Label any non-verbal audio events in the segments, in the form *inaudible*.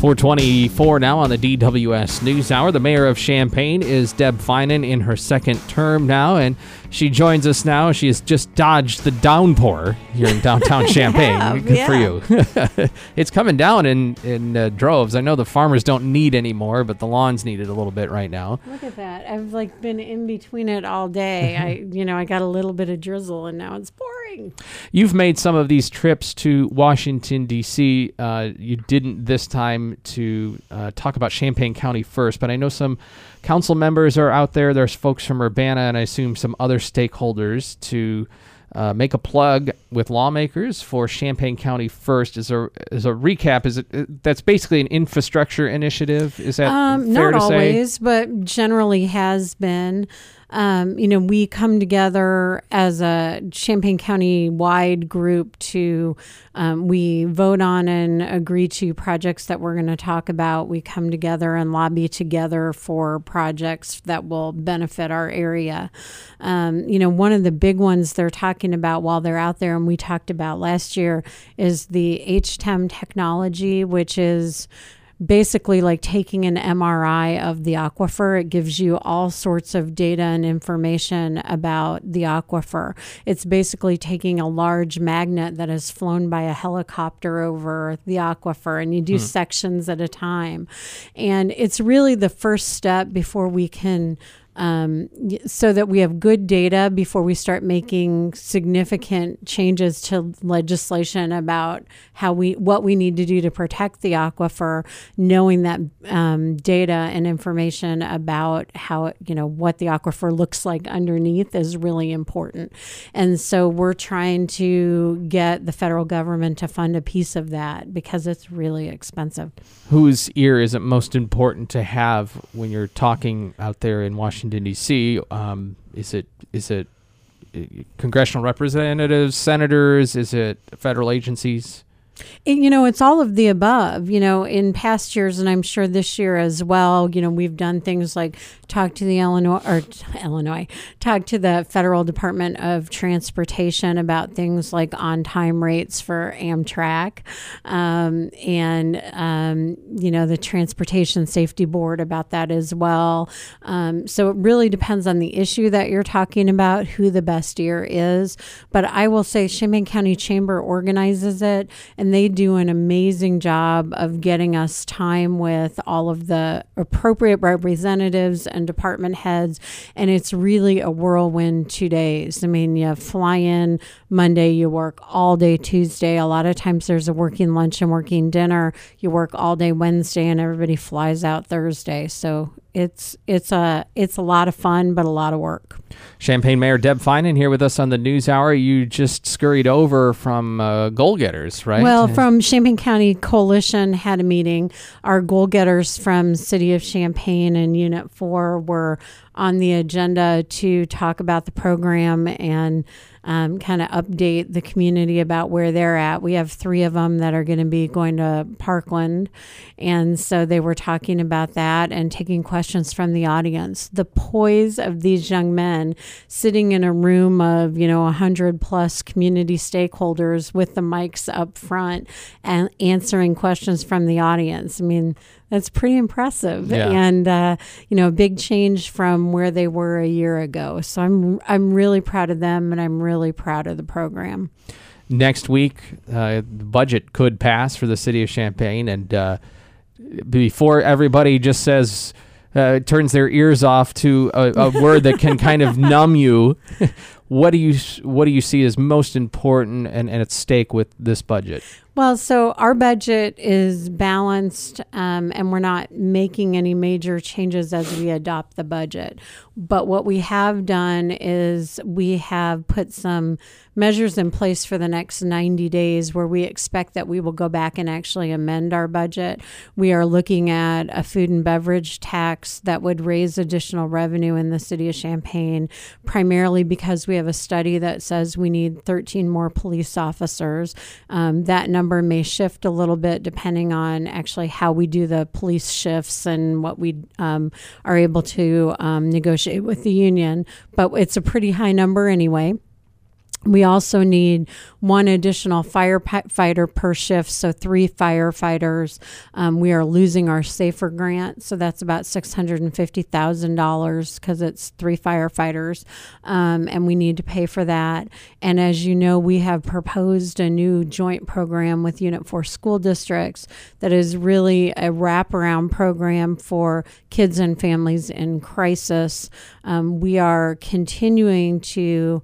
424 now on the DWS News Hour. The mayor of Champaign is Deb Feinen in her second term now, and she joins us now. She has just dodged the downpour here in downtown *laughs* Champaign. have, Good yeah. for you. *laughs* it's coming down in, in uh, droves. I know the farmers don't need any more, but the lawns need it a little bit right now. Look at that. I've like been in between it all day. I, *laughs* you know, I got a little bit of drizzle and now it's pouring. You've made some of these trips to Washington, D.C. Uh, you didn't this time to uh, talk about Champaign County first, but I know some council members are out there. There's folks from Urbana and I assume some other stakeholders to uh, make a plug with lawmakers for Champaign County first. As a as a recap, is it uh, that's basically an infrastructure initiative? Is that Um, fair not to say? always, but generally has been. Um, you know, we come together as a Champaign County wide group to, um, we vote on and agree to projects that we're going to talk about. We come together and lobby together for projects that will benefit our area. Um, you know, one of the big ones they're talking about while they're out there, and we talked about last year, is the HTEM technology, which is basically like taking an MRI of the aquifer. It gives you all sorts of data and information about the aquifer. It's basically taking a large magnet that is flown by a helicopter over the aquifer, and you do hmm. sections at a time. And it's really the first step before we can um, so that we have good data before we start making significant changes to legislation about how we what we need to do to protect the aquifer. Knowing that um, data and information about how you know what the aquifer looks like underneath is really important, and so we're trying to get the federal government to fund a piece of that because it's really expensive. whose ear is it most important to have when you're talking out there in Washington D.C.? Um, is it is it uh, congressional representatives, senators? Is it federal agencies? You know, it's all of the above. You know, in past years, and I'm sure this year as well. You know, we've done things like talk to the Illinois or *laughs* Illinois, talk to the federal Department of Transportation about things like on-time rates for Amtrak, um, and um, you know the Transportation Safety Board about that as well. Um, so it really depends on the issue that you're talking about, who the best ear is. But I will say, Champaign County Chamber organizes it, and they do an amazing job of getting us time with all of the appropriate representatives and department heads. And it's really a whirlwind two days. I mean, you fly in Monday, you work all day Tuesday. A lot of times there's a working lunch and working dinner. You work all day Wednesday, and everybody flies out Thursday. So it's it's a it's a lot of fun, but a lot of work. Champaign Mayor Deb Feinen here with us on the News Hour. You just scurried over from uh, goal getters, right? Well, from Champaign County Coalition had a meeting. Our goal getters from City of Champaign and Unit 4 were on the agenda to talk about the program and um, kind of update the community about where they're at. We have three of them that are going to be going to Parkland. And so they were talking about that and taking questions from the audience. The poise of these young men sitting in a room of, you know, 100 plus community stakeholders with the mics up front and answering questions from the audience. I mean, that's pretty impressive, Yeah. and uh, you know, a big change from where they were a year ago. So I'm I'm really proud of them, and I'm really proud of the program. next week, uh, the budget could pass for the city of Champaign, and uh, before everybody just says uh, turns their ears off to a, a word that can kind of *laughs* numb you, what do you what do you see as most important and, and at stake with this budget? Well, so our budget is balanced, um, and we're not making any major changes as we adopt the budget. But what we have done is we have put some measures in place for the next 90 days where we expect that we will go back and actually amend our budget. We are looking at a food and beverage tax that would raise additional revenue in the city of Champaign, primarily because we have a study that says we need 13 more police officers. Um, that number may shift a little bit depending on actually how we do the police shifts and what we um, are able to um, negotiate with the union, but it's a pretty high number anyway. We also need one additional firefighter per shift, so three firefighters. Um, we are losing our SAFER grant, so that's about $650,000 because it's three firefighters, um, and we need to pay for that. And as you know, we have proposed a new joint program with Unit 4 school districts that is really a wraparound program for kids and families in crisis. Um, we are continuing to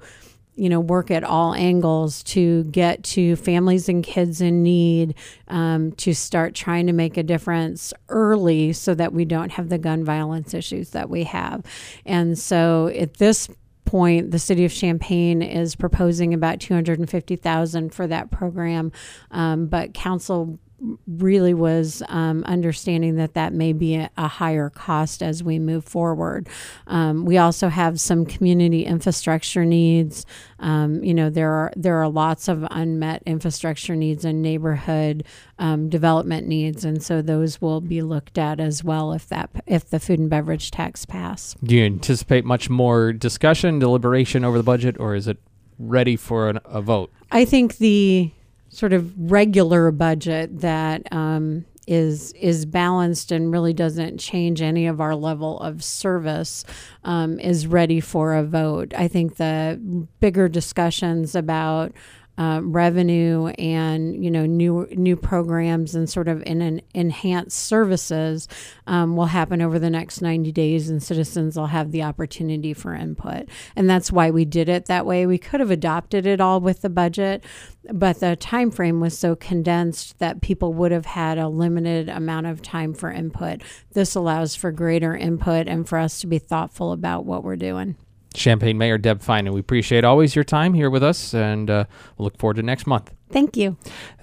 you know, work at all angles to get to families and kids in need um, to start trying to make a difference early so that we don't have the gun violence issues that we have. And so at this point the city of champaign is proposing about 250000 for that program um, but council really was um, understanding that that may be a, a, higher cost as we move forward. Um, we also have some community infrastructure needs. Um, you know, there are there are lots of unmet infrastructure needs and neighborhood um, development needs, and so those will be looked at as well if that if the food and beverage tax pass. Do you anticipate much more discussion, deliberation over the budget, or is it ready for an, a vote? I think the sort of regular budget that um, is is balanced and really doesn't change any of our level of service um, is ready for a vote. I think the bigger discussions about uh, revenue and you know new new programs and sort of in an enhanced services um, will happen over the next 90 days and citizens will have the opportunity for input. And that's why we did it that way. We could have adopted it all with the budget but the time frame was so condensed that people would have had a limited amount of time for input. This allows for greater input and for us to be thoughtful about what we're doing Champaign Mayor Deb Feinen. We appreciate always your time here with us, and uh, we'll look forward to next month. Thank you.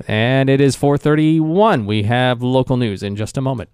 And it is 4:31. We have local news in just a moment.